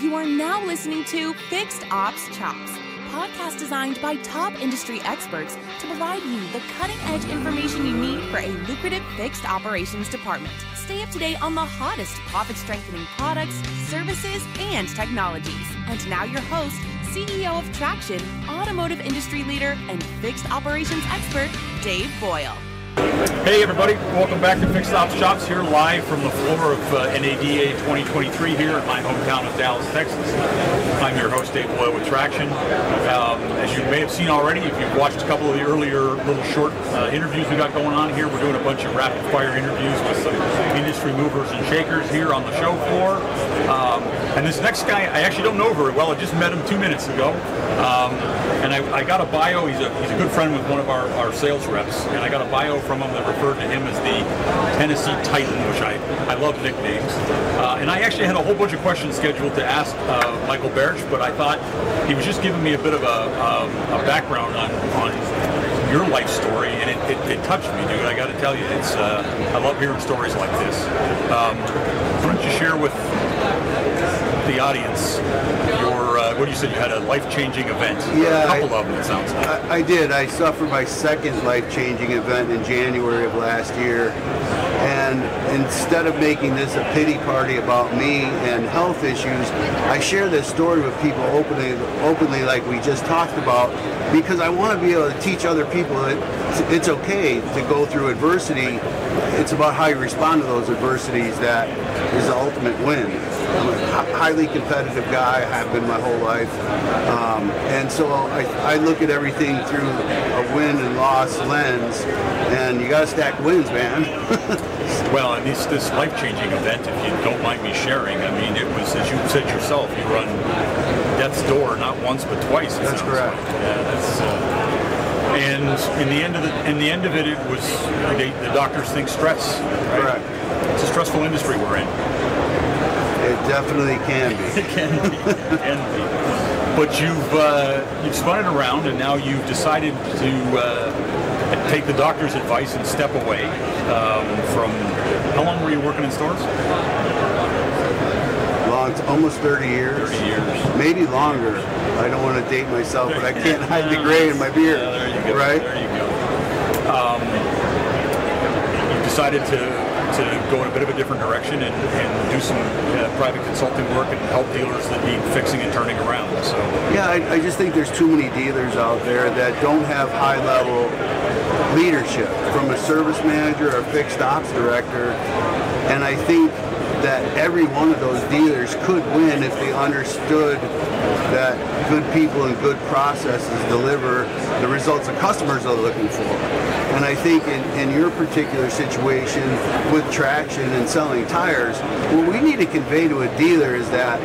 You are now listening to Fixed Ops Chops, podcast designed by top industry experts to provide you the cutting edge information you need for a lucrative fixed operations department. Stay up to date on the hottest profit strengthening products, services, and technologies. And now, your host, CEO of Traction, automotive industry leader, and fixed operations expert, Dave Boyle. Hey everybody, welcome back to Fixed Ops Chops here live from the floor of uh, NADA 2023 here in my hometown of Dallas, Texas. I'm your host Dave Boyle with Traction. Um, as you may have seen already, if you've watched a couple of the earlier little short uh, interviews we got going on here, we're doing a bunch of rapid fire interviews with some industry movers and shakers here on the show floor. Um, and this next guy, I actually don't know very well. I just met him two minutes ago. Um, and I, I, got a bio. He's a, he's a good friend with one of our, our sales reps. And I got a bio from him that referred to him as the Tennessee Titan, which I, I love nicknames. Uh, and I actually had a whole bunch of questions scheduled to ask uh, Michael Barich, but I thought he was just giving me a bit of a, a, a background on, on your life story, and it, it, it, touched me, dude. I got to tell you, it's uh, I love hearing stories like this. Um, why don't you share with the audience your what you said you had a life-changing event? Yeah a couple I, of them it sounds like. I, I did. I suffered my second life-changing event in january of last year. And instead of making this a pity party about me and health issues i share this story with people openly openly like we just talked about because i want to be able to teach other people that it's okay to go through adversity it's about how you respond to those adversities that is the ultimate win I'm a highly competitive guy. I have been my whole life. Um, and so I, I, look at everything through a win and loss lens. And you got to stack wins, man. well, and this, this life-changing event, if you don't mind me sharing, I mean, it was, as you said yourself, you run death's door not once but twice. That's correct. Like. Yeah, that's. Uh, and in the end of the in the end of it, it was they, the doctors think stress. Right? Correct. It's a stressful industry we're in. It definitely can be. it can be. It can be. But you've uh, you've spun it around, and now you've decided to uh, take the doctor's advice and step away um, from. How long were you working in stores? Long, almost 30 years. 30 years. Maybe longer. I don't want to date myself, but I can't hide the gray in my beard. Yeah, there you go. Right? There you go. Um, you decided to to go in a bit of a different direction and, and do some uh, private consulting work and help dealers that need fixing and turning around. So yeah, I, I just think there's too many dealers out there that don't have high level leadership from a service manager or fixed ops director, and I think that every one of those dealers could win if they understood that good people and good processes deliver the results the customers are looking for. And I think in, in your particular situation with traction and selling tires, what we need to convey to a dealer is that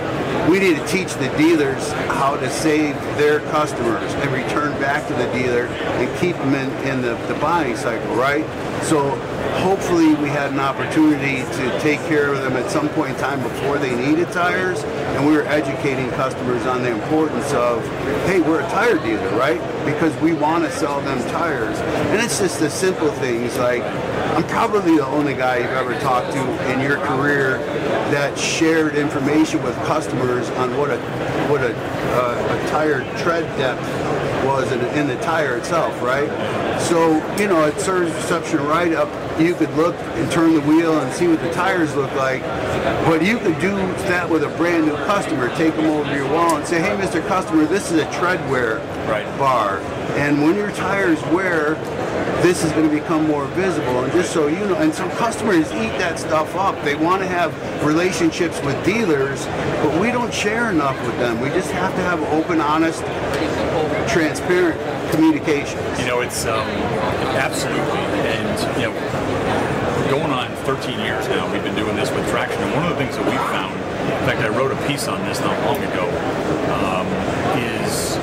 we need to teach the dealers how to save their customers and return back to the dealer and keep them in, in the, the buying cycle, right? So hopefully we had an opportunity to take care of them at some point in time before they needed tires and we were educating customers on the importance of hey we're a tire dealer right? Because we want to sell them tires. And it's just the simple things like i'm probably the only guy you've ever talked to in your career that shared information with customers on what a what a, uh, a tire tread depth was in, in the tire itself right so you know it serves reception right up you could look and turn the wheel and see what the tires look like. But you could do that with a brand new customer. Take them over your wall and say, hey, Mr. Customer, this is a tread wear right. bar. And when your tires wear, this is going to become more visible. And just so you know, and some customers eat that stuff up. They want to have relationships with dealers, but we don't share enough with them. We just have to have open, honest, transparent communication. You know, it's um, absolutely, and you know, going on 13 years now, we've been doing this with Traction, and one of the things that we found, in fact, I wrote a piece on this not long ago, um, is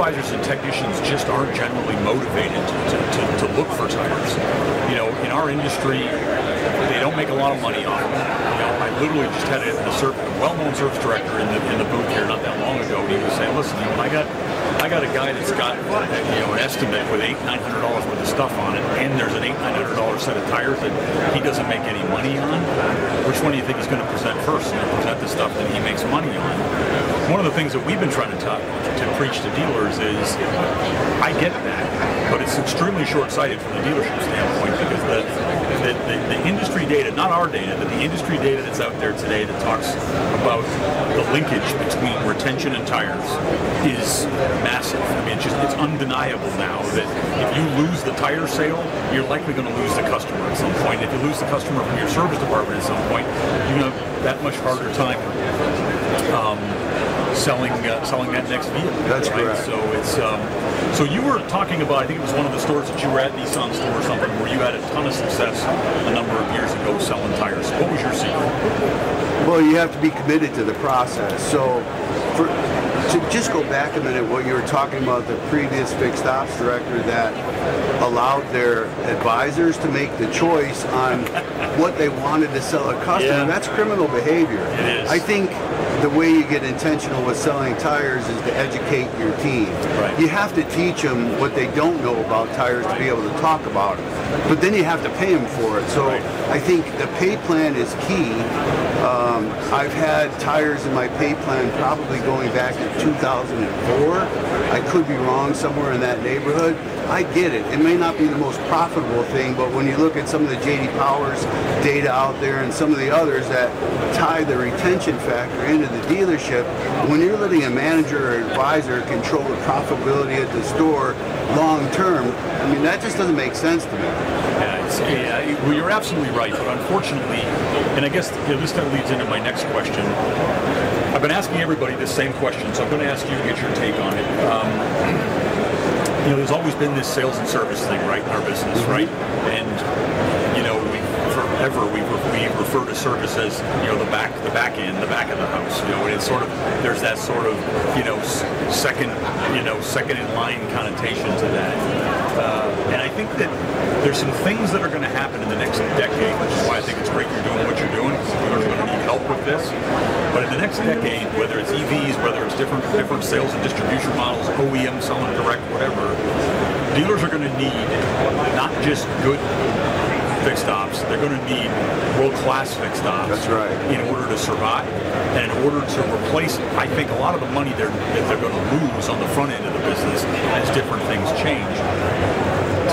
service advisors and technicians just aren't generally motivated to, to, to, look for tires. You know, in our industry, they don't make a lot of money on them. You know, I literally just had a, a, well-known service director in the in the booth here not that long ago. And he was saying, "Listen, you know, I got I got a guy that's got you know an estimate with eight nine hundred dollars worth of stuff on it, and there's an eight nine hundred dollar set of tires that he doesn't make any money on. Which one do you think he's going to present first? You know, present the stuff that he makes money on. One of the things that we've been trying to talk to preach to dealers is, I get that, but it's extremely short-sighted from the dealership standpoint because the the, the, the, industry data, not our data, but the industry data that's out there today that talks about the linkage between retention and tires is massive. I mean, it's just it's undeniable now that if you lose the tire sale, you're likely going to lose the customer at some point. If you lose the customer from your service department at some point, you're going to have that much harder time. Um, selling uh, selling that next vehicle. That's right? correct. So it's um, so you were talking about I think it was one of the stores that you were at Nissan store or something where you had a ton of success a number of years ago selling tires. What was your secret? Well, you have to be committed to the process. So for, to just go back a minute, what you were talking about, the previous fixed ops director that allowed their advisors to make the choice on what they wanted to sell a customer, yeah. that's criminal behavior. It is. I think the way you get intentional with selling tires is to educate your team. Right. You have to teach them what they don't know about tires to be able to talk about it. But then you have to pay them for it. So right. I think the pay plan is key. Um, I've had tires in my pay plan probably going back to 2004. I could be wrong somewhere in that neighborhood. I get it. It may not be the most profitable thing, but when you look at some of the JD Powers data out there and some of the others that tie the retention factor into the dealership, when you're letting a manager or advisor control the profitability at the store long term, I mean, that just doesn't make sense to me. Yeah, yeah you're absolutely right, but unfortunately, and I guess you know, this leads into my next question. I've been asking everybody the same question, so I'm going to ask you to get your take on it. Um, you know, there's always been this sales and service thing, right, in our business, mm-hmm. right? And you know, we forever we, we refer to service as you know the back the back end, the back of the house. You know, and it's sort of there's that sort of you know second you know second in line connotation to that. Uh, and I think that there's some things that are going to happen in the next decade, which is why I think it's great you're doing what you're doing. We're going to need help with this. But in the next decade, whether it's EVs, whether it's different different sales and distribution models, OEM selling direct, whatever, dealers are going to need not just good fixed ops. They're going to need world-class fixed ops. That's right. In order to survive, and in order to replace, I think a lot of the money they're that they're going to lose on the front end of the business as different things change.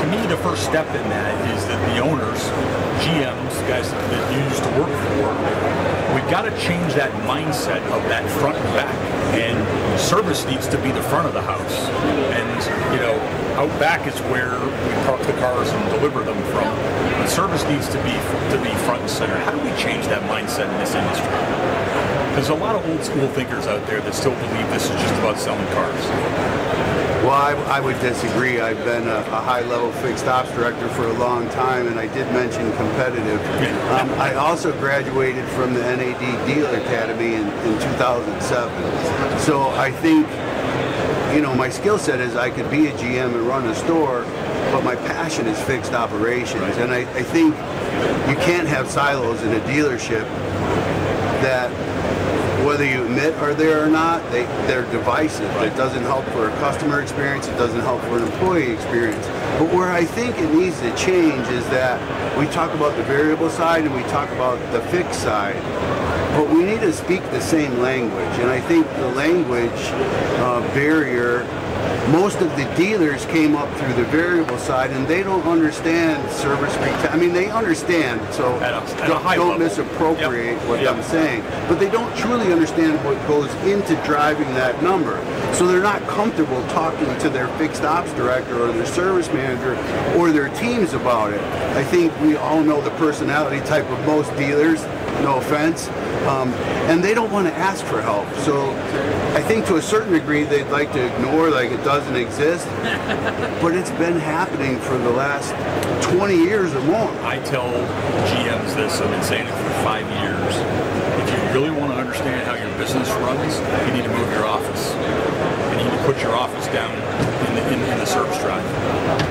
To me, the first step in that is that the owners, GMs, guys that you used to work for, we've got to change that mindset of that front and back. And service needs to be the front of the house. And you know, out back is where we park the cars and deliver them from. The service needs to be to be front and center. How do we change that mindset in this industry? There's a lot of old school thinkers out there that still believe this is just about selling cars. Well, I, I would disagree. I've been a, a, high-level fixed ops director for a long time, and I did mention competitive. Um, I also graduated from the NADA Dealer Academy in, in 2007. So I think you know, my skill set is I could be a GM and run a store, but my passion is fixed operations. And I, I think you can't have silos in a dealership that whether you admit are there or not, they, they're divisive. It doesn't help for a customer experience, it doesn't help for an employee experience. But where I think it needs to change is that we talk about the variable side and we talk about the fixed side but we need to speak the same language. And I think the language uh, barrier, most of the dealers came up through the variable side and they don't understand service retail. I mean, they understand, so at a, at don't, don't misappropriate yep. what yep. I'm saying. But they don't truly understand what goes into driving that number. So they're not comfortable talking to their fixed ops director or their service manager or their teams about it. I think we all know the personality type of most dealers no offense. Um, and they don't want to ask for help. So I think to a certain degree they'd like to ignore like it doesn't exist. but it's been happening for the last 20 years or more. I tell GMs this, I've been saying it for five years. If you really want to understand how your business runs, you need to move your office. You need to put your office down the, in, in the service drive.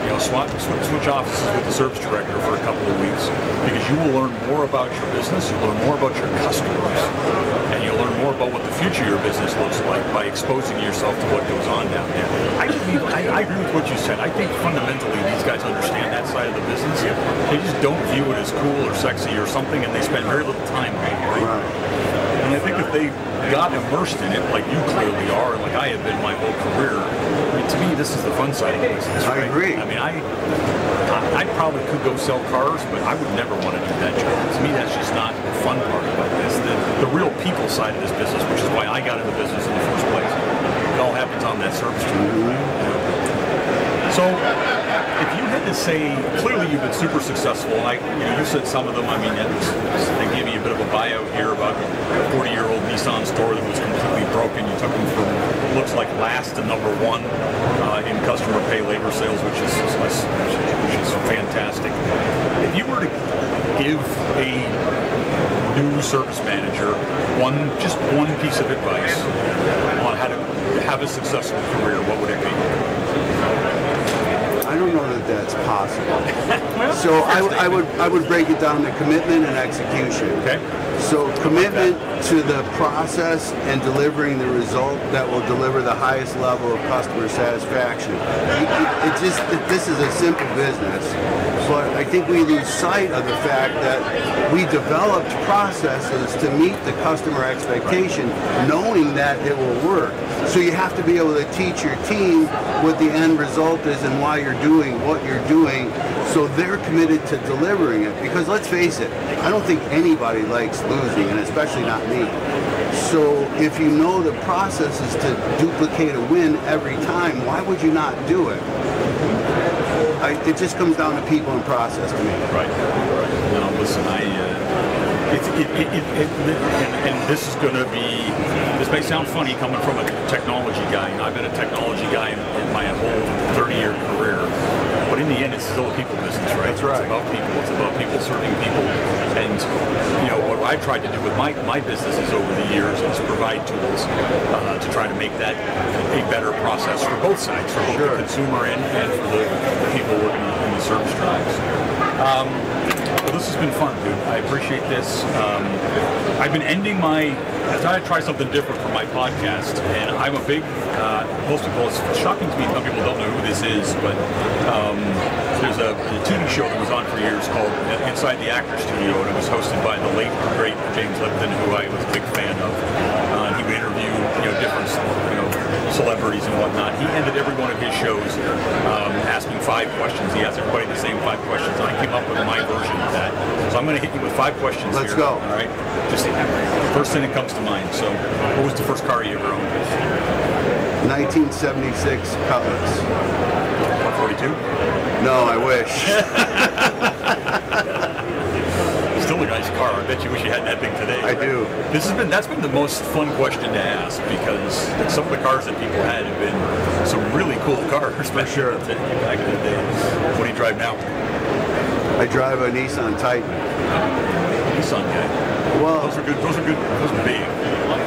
You know, swap, switch, offices with the service director for a couple of weeks because you will learn more about your business, you'll learn more about your customers, and you'll learn more about what the future of your business looks like by exposing yourself to what goes on down there. I, I, I agree with what you said. I think fundamentally these guys understand that side of the business. They just don't view it as cool or sexy or something, and they spend very little time on it. Right? Right. And I think if they got immersed in it, like you clearly are, and like I have been my whole career, I mean, to me, this is the fun side of the business. I agree. I mean, I, I, I probably could go sell cars, but I would never want to do that job. To me, that's just not the fun part about this. The, the real people side of this business, which is why I got into business in the first place. It all happens on that service stream. So, you had to say, clearly you've been super successful, and I, you know, you said some of them. I mean, they gave me a bit of a buyout here about a 40-year-old Nissan store that was completely broken. You took them from looks like last to number one uh, in customer pay labor sales, which is which is fantastic. If you were to give a new service manager one just one piece of advice on how to have a successful career, what would it be? Don't know that that's possible. So I, I would I would break it down to commitment and execution. Okay. So commitment to the process and delivering the result that will deliver the highest level of customer satisfaction. It, it- it just it, this is a simple business, but I think we lose sight of the fact that we developed processes to meet the customer expectation, knowing that it will work. So you have to be able to teach your team what the end result is and why you're doing what you're doing so they're committed to delivering it. Because let's face it, I don't think anybody likes losing, and especially not me. So if you know the process is to duplicate a win every time, why would you not do it? I, it just comes down to people and process to me. Right. Now, listen, I. Uh, it, it, it, and, and this is going to be. This may sound funny coming from a technology guy. I've been a technology guy in, in my whole 30-year career. But in the end, it's still a people business, right? That's right. It's about people. It's about people serving people. And you know what I've tried to do with my, my businesses over the years is provide tools uh, to try to make that a better process for both sides, for both Sure. the consumer and, and for the, the people working in the service drives. Um, this has been fun, dude. I appreciate this. Um, I've been ending my. I thought I'd try something different for my podcast, and I'm a big. Uh, most people, it's shocking to me. Some people don't know who this is, but um, there's a, a TV show that was on for years called Inside the Actor Studio, and it was hosted by the late great James Lipton, who I was a big fan of. Uh, he would interview, you know, different, celebrities and whatnot. He ended every one of his shows um, asking five questions. He asked everybody the same five questions, and I came up with my version of that. So I'm going to hit you with five questions. Let's here, go. All right. Just the first thing that comes to mind. So, what was the first car you ever owned? 1976 Cutlass. 142. No, I wish. A nice car. I bet you wish you had that thing today. I do. This has been that's been the most fun question to ask because some of the cars that people had have been some really cool cars. For sure. Back in the day. What do you drive now? I drive a Nissan Titan. Nissan guy. Well, Those are good. Those are good. Those are big,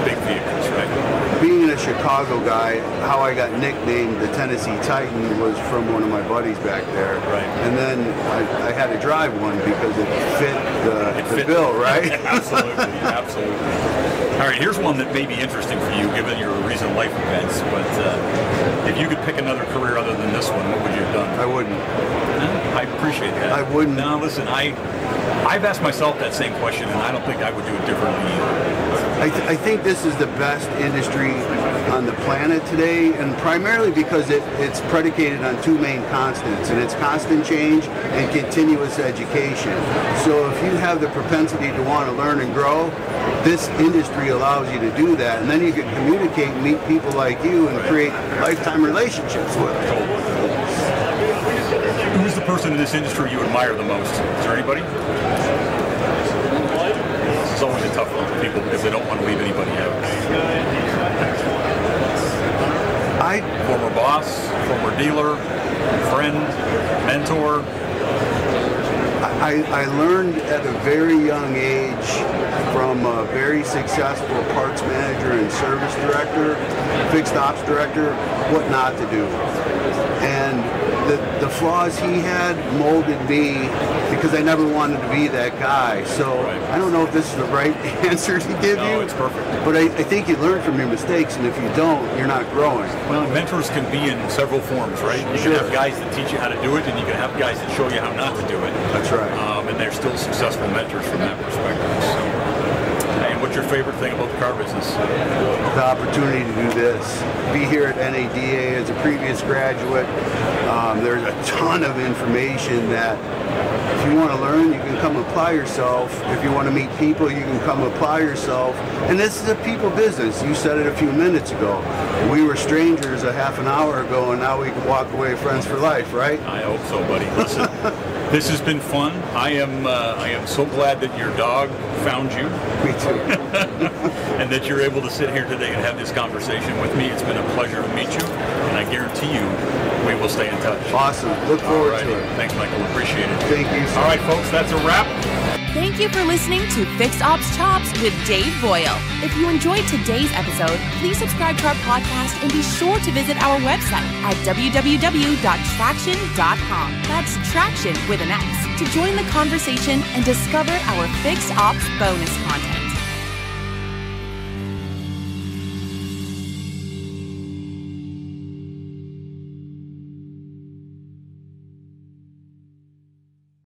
big vehicles, right? being a Chicago guy, how I got nicknamed the Tennessee Titan was from one of my buddies back there. Right. And then I, I had to drive one because it fit the, the bill, right? absolutely, absolutely. All right, here's one that may be interesting for you, given your recent life events. But uh, if you could pick another career other than this one, what would you have done? I wouldn't. I appreciate that. I wouldn't. Now, listen, I, I've asked myself that same question, and I don't think I would do it differently either. I, th- I think this is the best industry on the planet today, and primarily because it, it's predicated on two main constants, and it's constant change and continuous education. So if you have the propensity to want to learn and grow, this industry allows you to do that, and then you can communicate and meet people like you and create lifetime relationships with them. Who's the person in this industry you admire the most? Is there anybody? Is always a tough one for people because they don't want to leave anybody out. I Former boss, former dealer, friend, mentor. I, I learned at a very young age from a very successful parts manager and service director, fixed ops director, what not to do. And the, the flaws he had molded me because I never wanted to be that guy. So. I don't know if this is the right answer to give No, you. it's perfect. But I, I think you learn from your mistakes, and if you don't, you're not growing. Well, mentors can be in several forms, right? You Sure. can have guys that teach you how to do it, and you can have guys that show you how not to do it. That's right. Um, and they're still successful mentors from that perspective. So, what's your favorite thing about the car business? the opportunity to do this. Be here at NADA as a previous graduate. Um, there's a ton of information that if you want to learn, you can come apply yourself. If you want to meet people, you can come apply yourself. And this is a people business. You said it a few minutes ago. We were strangers a half an hour ago, and now we can walk away friends for life, right? I hope so, buddy. Listen, this has been fun. I am uh, I am so glad that your dog found you Me too. and that you're able to sit here today and have this conversation with me. It's been a pleasure to meet you, and I guarantee you we will stay in touch. Awesome. Look forward Alrighty. to it. Thanks, Michael. Appreciate it. Thank you. All right, folks, that's a wrap. Thank you for listening to Fix Ops Chops with Dave Boyle. If you enjoyed today's episode, please subscribe to our podcast and be sure to visit our website at www.traction.com. That's traction with an X to join the conversation and discover our Fix Ops bonus content.